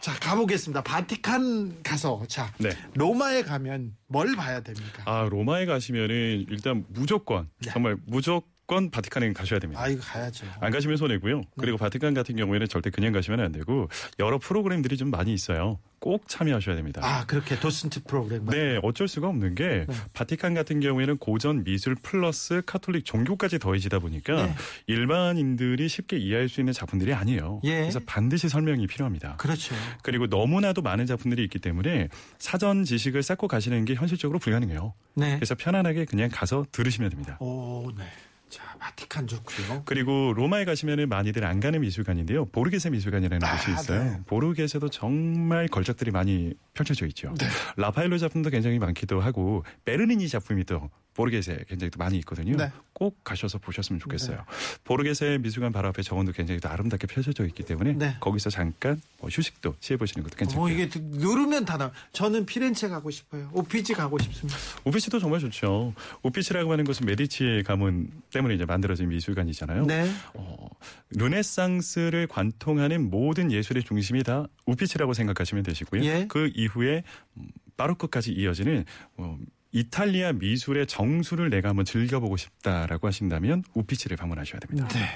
자 가보겠습니다. 바티칸 가서 자 네. 로마에 가면 뭘 봐야 됩니까? 아 로마에 가시면은 일단 무조건 정말 무조건 바티칸에 가셔야 됩니다. 아 이거 가야죠. 안 가시면 손해고요. 그리고 바티칸 같은 경우에는 절대 그냥 가시면 안 되고 여러 프로그램들이 좀 많이 있어요. 꼭 참여하셔야 됩니다. 아 그렇게 도슨트 프로그램. 네, 어쩔 수가 없는 게 바티칸 같은 경우에는 고전 미술 플러스 카톨릭 종교까지 더해지다 보니까 네. 일반인들이 쉽게 이해할 수 있는 작품들이 아니에요. 예. 그래서 반드시 설명이 필요합니다. 그렇죠. 그리고 너무나도 많은 작품들이 있기 때문에 사전 지식을 쌓고 가시는 게 현실적으로 불가능해요. 네. 그래서 편안하게 그냥 가서 들으시면 됩니다. 오 네. 자 바티칸 좋고요. 그리고 로마에 가시면은 많이들 안 가는 미술관인데요. 보르게세 미술관이라는 아, 곳이 있어요. 네. 보르게세도 정말 걸작들이 많이 펼쳐져 있죠. 네. 라파엘로 작품도 굉장히 많기도 하고 베르니니 작품이 또 보르게세 굉장히 또 많이 있거든요. 네. 꼭 가셔서 보셨으면 좋겠어요. 보르게세 미술관 바로 앞에 정원도 굉장히 또 아름답게 펼쳐져 있기 때문에 네. 거기서 잠깐 뭐 휴식도 취해 보시는 것도 괜찮고요. 뭐 이게 누르면 다 나. 저는 피렌체 가고 싶어요. 오피지 가고 싶습니다. 오피치도 정말 좋죠. 오피치라고 하는 것은 메디치의 가문 때문에 이제 만들어진 미술관이잖아요. 네. 어, 르네상스를 관통하는 모든 예술의 중심이 다 우피치라고 생각하시면 되시고요. 예. 그 이후에 음, 바로크까지 이어지는 어, 이탈리아 미술의 정수를 내가 한번 즐겨보고 싶다라고 하신다면 우피치를 방문하셔야 됩니다. 네.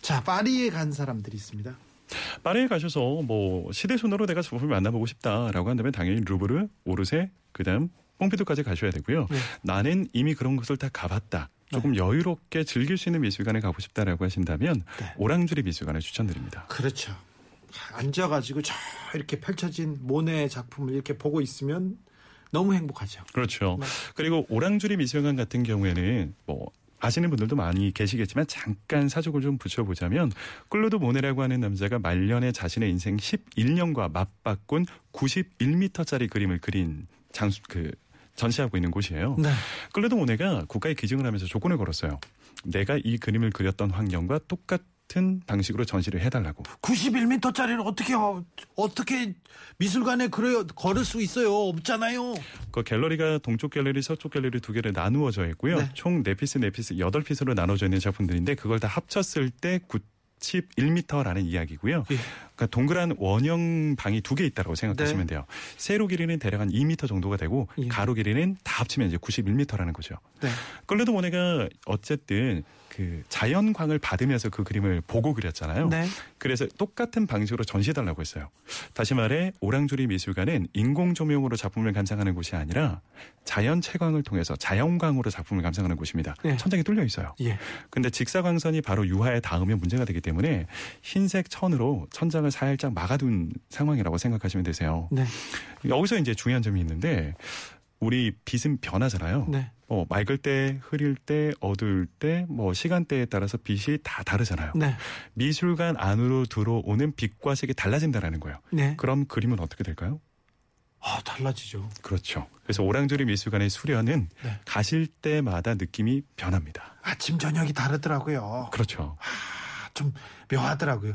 자 파리에 간 사람들이 있습니다. 파리에 가셔서 뭐 시대손으로 내가 작품을 만나보고 싶다라고 한다면 당연히 루브르, 오르세, 그다음 뽕피두까지 가셔야 되고요. 네. 나는 이미 그런 곳을 다 가봤다. 조금 여유롭게 즐길 수 있는 미술관에 가고 싶다라고 하신다면 네. 오랑주리 미술관을 추천드립니다. 그렇죠. 앉아가지고 저 이렇게 펼쳐진 모네 작품을 이렇게 보고 있으면 너무 행복하죠. 그렇죠. 네. 그리고 오랑주리 미술관 같은 경우에는 뭐 아시는 분들도 많이 계시겠지만 잠깐 사족을 좀 붙여보자면 클로드 모네라고 하는 남자가 말년에 자신의 인생 11년과 맞바꾼 91m짜리 그림을 그린 장수 그 전시하고 있는 곳이에요. 네. 클로드 모네가 국가에 기증을 하면서 조건을 걸었어요. 내가 이 그림을 그렸던 환경과 똑같은 방식으로 전시를 해달라고. 91m짜리를 어떻게 어, 어떻게 미술관에 그래 걸을 수 있어요? 없잖아요. 그 갤러리가 동쪽 갤러리, 서쪽 갤러리 두 개로 나누어져 있고요. 네. 총 4피스, 4피스, 8피스로 나눠져 있는 작품들인데 그걸 다 합쳤을 때 91m라는 이야기고요. 예. 그러니까 동그란 원형 방이 두 개 있다고 생각하시면 돼요. 세로 길이는 대략 한 2m 정도가 되고 예. 가로 길이는 다 합치면 이제 91m라는 거죠. 네. 클레드 모네가 어쨌든 그 자연광을 받으면서 그 그림을 보고 그렸잖아요. 네. 그래서 똑같은 방식으로 전시해달라고 했어요. 다시 말해 오랑주리 미술관은 인공 조명으로 작품을 감상하는 곳이 아니라 자연 채광을 통해서 자연광으로 작품을 감상하는 곳입니다. 네. 천장이 뚫려 있어요. 예. 근데 직사광선이 바로 유화에 닿으면 문제가 되기 때문에 흰색 천으로 천장을 살짝 막아둔 상황이라고 생각하시면 되세요. 네. 여기서 이제 중요한 점이 있는데 우리 빛은 변하잖아요. 네. 뭐 맑을 때, 흐릴 때, 어두울 때, 뭐 시간대에 따라서 빛이 다 다르잖아요. 네. 미술관 안으로 들어오는 빛과 색이 달라진다라는 거예요. 네. 그럼 그림은 어떻게 될까요? 아, 달라지죠. 그렇죠. 그래서 오랑조리 미술관의 수련은 네. 가실 때마다 느낌이 변합니다. 아침 저녁이 다르더라고요. 그렇죠. 아, 좀 묘하더라고요.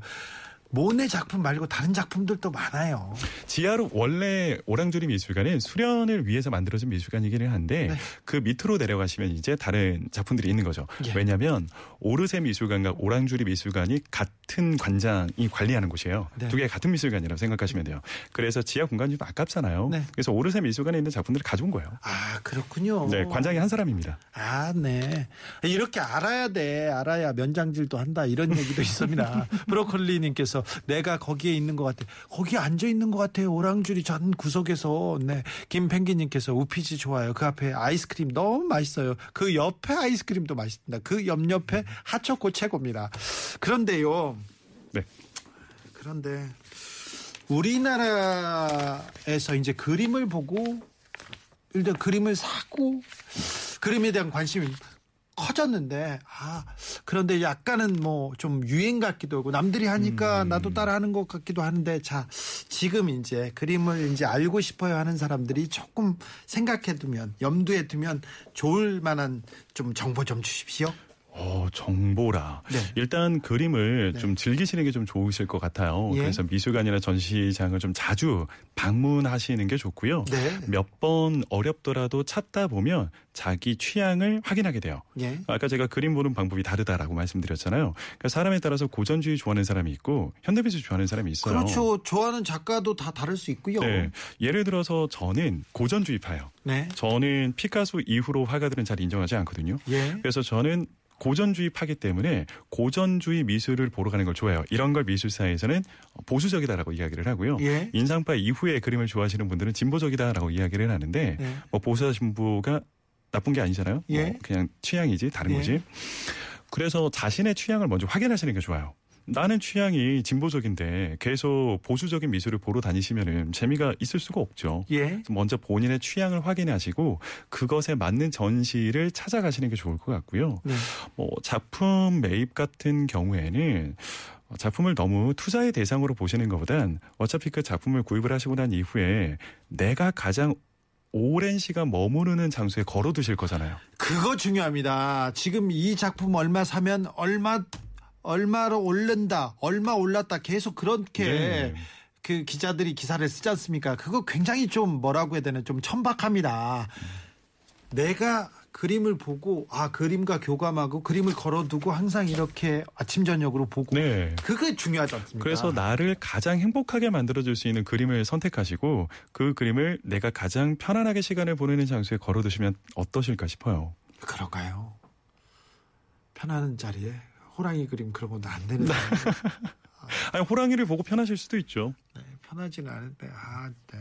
모네 작품 말고 다른 작품들도 많아요. 지하로 원래 오랑조리 미술관은 수련을 위해서 만들어진 미술관이기는 한데 네. 그 밑으로 내려가시면 이제 다른 작품들이 있는 거죠. 예. 왜냐하면 오르세 미술관과 오랑주리 미술관이 같은 관장이 관리하는 곳이에요. 네. 두 개가 같은 미술관이라고 생각하시면 돼요. 그래서 지하 공간이 좀 아깝잖아요. 네. 그래서 오르세 미술관에 있는 작품들을 가져온 거예요. 아, 그렇군요. 네, 관장이 한 사람입니다. 아, 네. 이렇게 알아야 돼. 알아야 면장질도 한다. 이런 얘기도 있습니다. <laughs> 브로콜리님께서 내가 거기에 있는 것 같아. 거기 앉아 있는 것 같아요. 오랑줄이 전 구석에서. 네. 김펭귄님께서 우피지 좋아요. 그 앞에 아이스크림 너무 맛있어요. 그 옆에 아이스크림도 맛있습니다. 그 옆옆에 핫초코 최고입니다. 그런데요. 네. 그런데 우리나라에서 이제 그림을 보고 일단 그림을 사고 그림에 대한 관심이 커졌는데 아 그런데 약간은 뭐 좀 유행 같기도 하고 남들이 하니까 나도 따라하는 것 같기도 하는데 자 지금 이제 그림을 이제 알고 싶어요 하는 사람들이 조금 생각해두면 염두에 두면 좋을 만한 좀 정보 좀 주십시오. 어, 정보라. 네. 일단 그림을 네. 좀 즐기시는 게 좀 좋으실 것 같아요. 예. 그래서 미술관이나 전시장을 좀 자주 방문하시는 게 좋고요. 네. 몇번 어렵더라도 찾다 보면 자기 취향을 확인하게 돼요. 예. 아까 제가 그림 보는 방법이 다르다라고 말씀드렸잖아요. 그러니까 사람에 따라서 고전주의 좋아하는 사람이 있고 현대미술 좋아하는 사람이 있어요. 그렇죠. 좋아하는 작가도 다 다를 수 있고요. 네. 예를 들어서 저는 고전주의파예요. 네. 저는 피카소 이후로 화가들은 잘 인정하지 않거든요. 예. 그래서 저는 고전주의 파기 때문에 고전주의 미술을 보러 가는 걸 좋아해요. 이런 걸 미술사에서는 보수적이다라고 이야기를 하고요. 예. 인상파 이후에 그림을 좋아하시는 분들은 진보적이다라고 이야기를 하는데 네. 뭐 보수와 진보가 나쁜 게 아니잖아요. 예. 뭐 그냥 취향이지 다른 예. 거지. 그래서 자신의 취향을 먼저 확인하시는 게 좋아요. 나는 취향이 진보적인데 계속 보수적인 미술을 보러 다니시면은 재미가 있을 수가 없죠. 예. 먼저 본인의 취향을 확인하시고 그것에 맞는 전시를 찾아가시는 게 좋을 것 같고요. 네. 뭐 작품 매입 같은 경우에는 작품을 너무 투자의 대상으로 보시는 것보단 어차피 그 작품을 구입을 하시고 난 이후에 내가 가장 오랜 시간 머무르는 장소에 걸어 두실 거잖아요. 그거 중요합니다. 지금 이 작품 얼마 사면 얼마 얼마로 오른다, 얼마 올랐다 계속 그렇게 네. 그 기자들이 기사를 쓰지 않습니까? 그거 굉장히 좀 뭐라고 해야 되나 좀 천박합니다. 내가 그림을 보고 아 그림과 교감하고 그림을 걸어두고 항상 이렇게 아침 저녁으로 보고 네. 그게 중요하지 않습니까? 그래서 나를 가장 행복하게 만들어줄 수 있는 그림을 선택하시고 그 그림을 내가 가장 편안하게 시간을 보내는 장소에 걸어두시면 어떠실까 싶어요. 그럴까요? 편안한 자리에 호랑이 그림 것도 안 되는데 <laughs> 아니, 호랑이를 보고 편하실 수도 있죠. 네, 편하지는 않은데 아 네.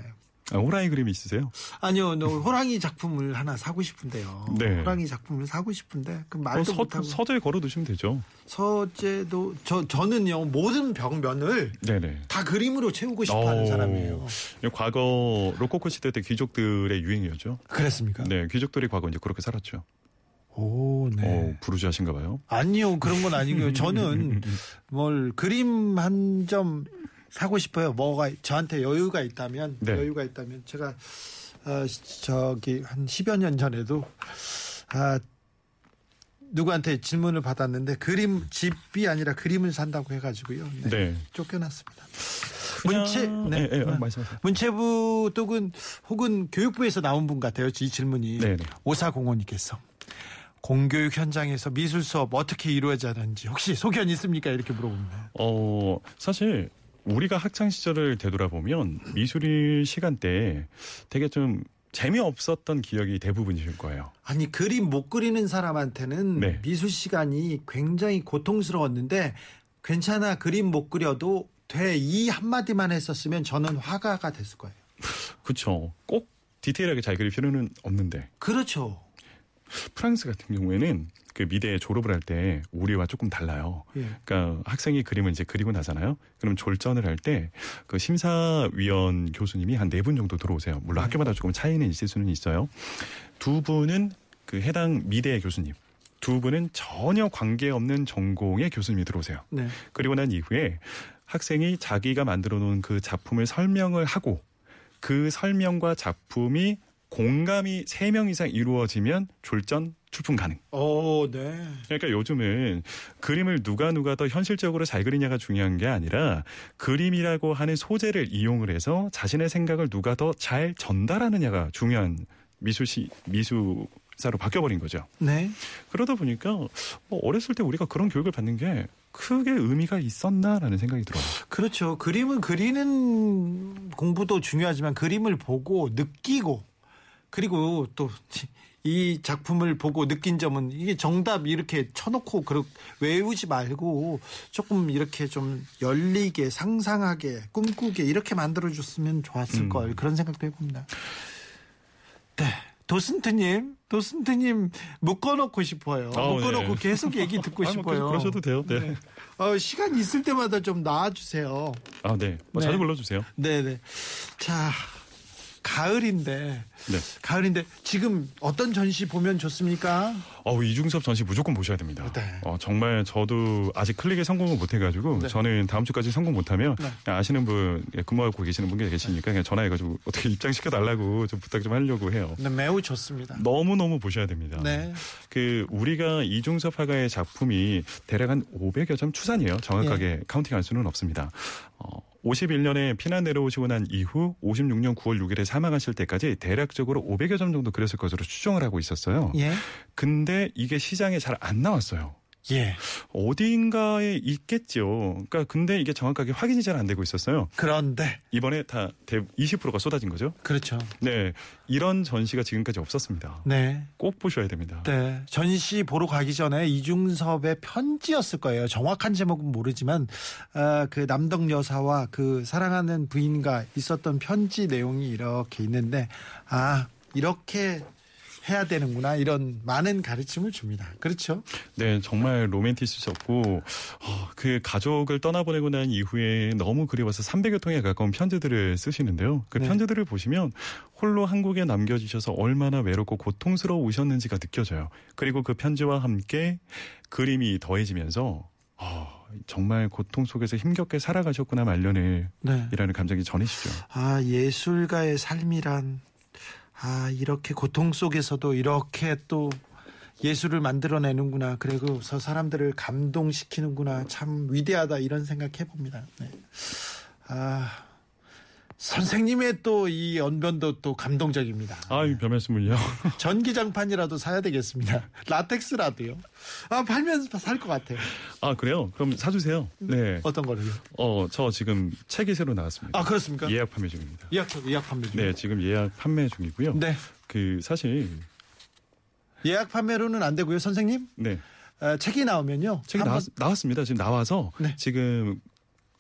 아, 호랑이 그림 있으세요? 아니요, 너 호랑이 작품을 하나 사고 싶은데요. 네. 호랑이 작품을 사고 싶은데 그 어, 말도 서, 못하고 서재에 걸어두시면 되죠. 서재도 저 저는요 모든 벽면을 네네. 다 그림으로 채우고 싶어하는 오. 사람이에요. 과거 로코코 시대 때 귀족들의 유행이었죠. 그랬습니까? 네, 귀족들이 과거 이제 그렇게 살았죠. 오, 네. 어, 부르주아신가 봐요. 아니요, 그런 건 아니고요. 저는 뭘 그림 한 점 사고 싶어요. 뭐가 저한테 여유가 있다면 네. 여유가 있다면 제가 어, 저기 한 10여 년 전에도 아 누구한테 질문을 받았는데 그림 집이 아니라 그림을 산다고 해가지고요. 네, 네. 쫓겨났습니다. 문체 네. 예, 예, 어, 말씀하세요. 문체부 또는 혹은 교육부에서 나온 분 같아요. 이 질문이 네, 네. 오사공원님께서 공교육 현장에서 미술 수업 어떻게 이루어지는지 혹시 소견 있습니까? 이렇게 물어봅니다. 어, 사실 우리가 학창 시절을 되돌아보면 미술일 시간 때 되게 좀 재미없었던 기억이 대부분이실 거예요. 아니 그림 못 그리는 사람한테는 네. 미술 시간이 굉장히 고통스러웠는데 괜찮아 그림 못 그려도 돼 이 한마디만 했었으면 저는 화가가 됐을 거예요. 그쵸. 꼭 디테일하게 잘 그릴 필요는 없는데. 그렇죠. 프랑스 같은 경우에는 그 미대 졸업을 할 때 우리와 조금 달라요. 예. 그러니까 학생이 그림을 이제 그리고 나잖아요. 그럼 졸전을 할 때 그 심사위원 교수님이 한 네 분 정도 들어오세요. 물론 네. 학교마다 조금 차이는 있을 수는 있어요. 두 분은 그 해당 미대 교수님, 두 분은 전혀 관계없는 전공의 교수님이 들어오세요. 네. 그리고 난 이후에 학생이 자기가 만들어 놓은 그 작품을 설명을 하고 그 설명과 작품이 공감이 세명 이상 이루어지면 졸전 출품 가능. 오, 네. 그러니까 요즘은 그림을 누가 누가 더 현실적으로 잘 그리냐가 중요한 게 아니라 그림이라고 하는 소재를 이용을 해서 자신의 생각을 누가 더 잘 전달하느냐가 중요한 미술시 미술 사로 바뀌어버린 거죠. 네. 그러다 보니까 뭐 어렸을 때 우리가 그런 교육을 받는 게 크게 의미가 있었나라는 생각이 들어요. 그렇죠. 그림은 그리는 공부도 중요하지만 그림을 보고 느끼고 그리고 또 <laughs> 이 작품을 보고 느낀 점은 이게 정답 이렇게 쳐놓고 그렇 외우지 말고 조금 이렇게 좀 열리게 상상하게 꿈꾸게 이렇게 만들어줬으면 좋았을 음. 걸 그런 생각도 해봅니다. 네. 도슨트님, 도슨트님 묶어놓고 싶어요. 아, 묶어놓고 네. 계속 얘기 듣고 아, 뭐 싶어요. 그러셔도 돼요. 네. 어, 시간 있을 때마다 좀 나와주세요. 아, 네. 뭐 네. 자주 불러주세요. 네 네. 자, 가을인데, 네. 가을인데 지금 어떤 전시 보면 좋습니까? 어, 이중섭 전시 무조건 보셔야 됩니다. 네. 어, 정말 저도 아직 클릭에 성공을 못 해가지고 네. 저는 다음 주까지 성공 못하면 네. 아시는 분 예, 근무하고 계시는 분 계시니까 그냥 전화해가지고 어떻게 입장 시켜 달라고 좀 부탁 좀 하려고 해요. 네, 매우 좋습니다. 너무 너무 보셔야 됩니다. 네. 그 우리가 이중섭 화가의 작품이 대략 한 500여 점 추산이에요. 정확하게 예. 카운팅할 수는 없습니다. 어, 51년에 피난 내려오시고 난 이후 56년 9월 6일에 사망하실 때까지 대략적으로 500여 점 정도 그렸을 것으로 추정을 하고 있었어요. 예. 근데 이게 시장에 잘 안 나왔어요. 예. 어디인가에 있겠죠. 그러니까 근데 이게 정확하게 확인이 잘 안 되고 있었어요. 그런데, 이번에 다 20%가 쏟아진 거죠. 그렇죠. 네. 이런 전시가 지금까지 없었습니다. 네. 꼭 보셔야 됩니다. 네. 전시 보러 가기 전에 이중섭의 편지였을 거예요. 정확한 제목은 모르지만, 아, 그 남덕 여사와 그 사랑하는 부인과 있었던 편지 내용이 이렇게 있는데, 아, 이렇게 해야 되는구나. 이런 많은 가르침을 줍니다. 그렇죠? 네, 정말 로맨티스셨고 어, 그 가족을 떠나보내고 난 이후에 너무 그리워서 300여 통에 가까운 편지들을 쓰시는데요. 그 네. 편지들을 보시면 홀로 한국에 남겨주셔서 얼마나 외롭고 고통스러우셨는지가 느껴져요. 그리고 그 편지와 함께 그림이 더해지면서 어, 정말 고통 속에서 힘겹게 살아가셨구나 말년을 네. 이라는 감정이 전해지죠. 아, 예술가의 삶이란, 아, 이렇게 고통 속에서도 이렇게 또 예술을 만들어내는구나. 그리고 저 사람들을 감동시키는구나. 참 위대하다. 이런 생각 해봅니다. 네. 아, 선생님의 또 이 언변도 또 감동적입니다. 아유, 별 말씀을요. 전기장판이라도 사야 되겠습니다. 라텍스라도요. 아, 팔면 살것 같아요. 아, 그래요? 그럼 사주세요. 네. 어떤 거를요? 어, 저 지금 책이 새로 나왔습니다. 아, 그렇습니까? 예약 판매 중입니다. 예약, 예약 판매 중. 네, 지금 예약 판매 중이고요. 네. 그 사실 예약 판매로는 안 되고요, 선생님. 네 어, 책이 나오면요. 책이 나왔, 나왔습니다. 지금 나와서 네. 지금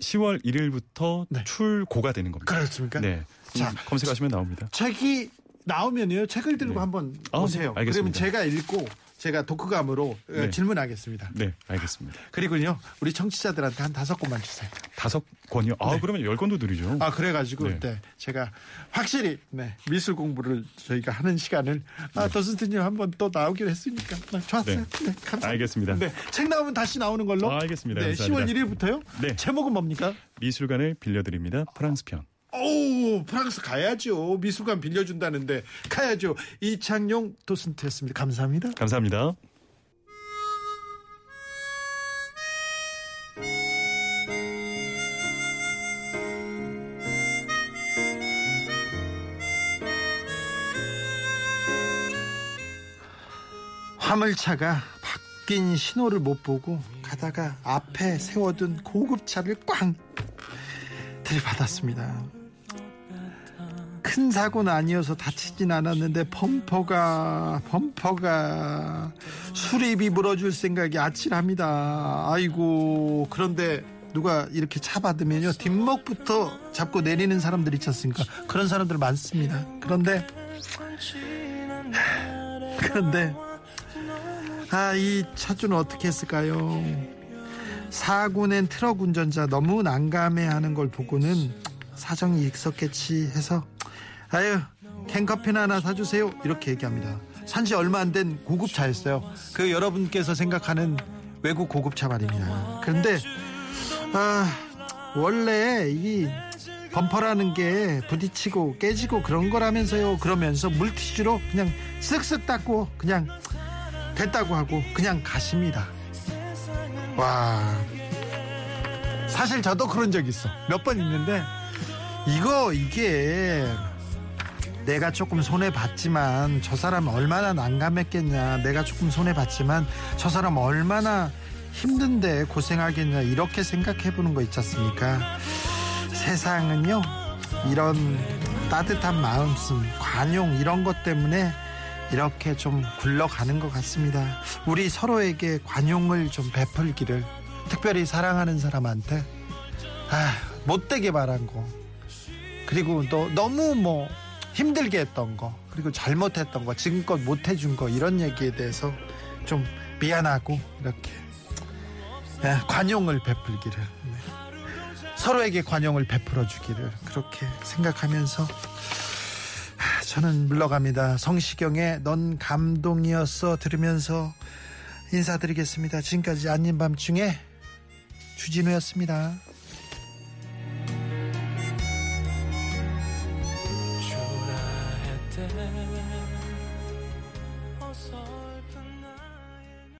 10월 1일부터 네. 출고가 되는 겁니다. 그렇습니까? 네. 자, 자 검색하시면 나옵니다. 책이 나오면요. 책을 들고 네. 한번 아, 오세요. 네, 알겠습니다. 그러면 제가 읽고 제가 독후감으로 어, 네. 질문하겠습니다. 네, 알겠습니다. 그리고요. 우리 청취자들한테 한 다섯 권만 주세요. 다섯 권이요. 아, 네. 그러면 열 권도 드리죠. 아 그래가지고 네. 네. 제가 확실히 네, 미술 공부를 저희가 하는 시간을 아 더슨트님 한 번 또 나오기로 했으니까 네, 좋았어요. 네. 네, 감사합니다. 알겠습니다. 네, 책 나오면 다시 나오는 걸로. 아, 알겠습니다. 네, 감사합니다. 10월 1일부터요. 네. 제목은 뭡니까? 미술관을 빌려드립니다. 프랑스 편. 오 프랑스 가야죠. 미술관 빌려준다는데 가야죠. 이창용 도슨트였습니다. 감사합니다. 감사합니다. 화물차가 바뀐 신호를 못 보고 가다가 앞에 세워둔 고급차를 꽝 들이받았습니다. 큰 사고는 아니어서 다치진 않았는데 범퍼가 범퍼가 수리비 물어줄 생각이 아찔합니다. 아이고 그런데 누가 이렇게 차 받으면요 뒷목부터 잡고 내리는 사람들 있지 않습니까? 그런 사람들 많습니다. 그런데 그런데 아, 이 차주는 어떻게 했을까요? 사고 낸 트럭 운전자 너무 난감해하는 걸 보고는 사정이 있었겠지 해서 아유 캔커피나 하나 사주세요 이렇게 얘기합니다. 산지 얼마 안 된 고급차였어요. 그 여러분께서 생각하는 외국 고급차 말입니다. 그런데 아 원래 이 범퍼라는 게 부딪히고 깨지고 그런 거라면서요. 그러면서 물티슈로 그냥 쓱쓱 닦고 그냥 됐다고 하고 그냥 가십니다. 와. 사실 저도 그런 적 있어. 몇 번 있는데 이거 이게 내가 조금 손해 봤지만 저 사람 얼마나 난감했겠냐. 내가 조금 손해 봤지만 저 사람 얼마나 힘든데 고생하겠냐. 이렇게 생각해 보는 거 있지 않습니까? 세상은요. 이런 따뜻한 마음씀, 관용 이런 것 때문에 이렇게 좀 굴러가는 것 같습니다. 우리 서로에게 관용을 좀 베풀기를 특별히 사랑하는 사람한테 아, 못되게 말한 거 그리고 또 너무 뭐 힘들게 했던 거 그리고 잘못했던 거 지금껏 못해준 거 이런 얘기에 대해서 좀 미안하고 이렇게 예, 관용을 베풀기를 네. 서로에게 관용을 베풀어 주기를 그렇게 생각하면서 아, 저는 물러갑니다. 성시경의 넌 감동이었어 들으면서 인사드리겠습니다. 지금까지 아닌 밤중에 주진우였습니다.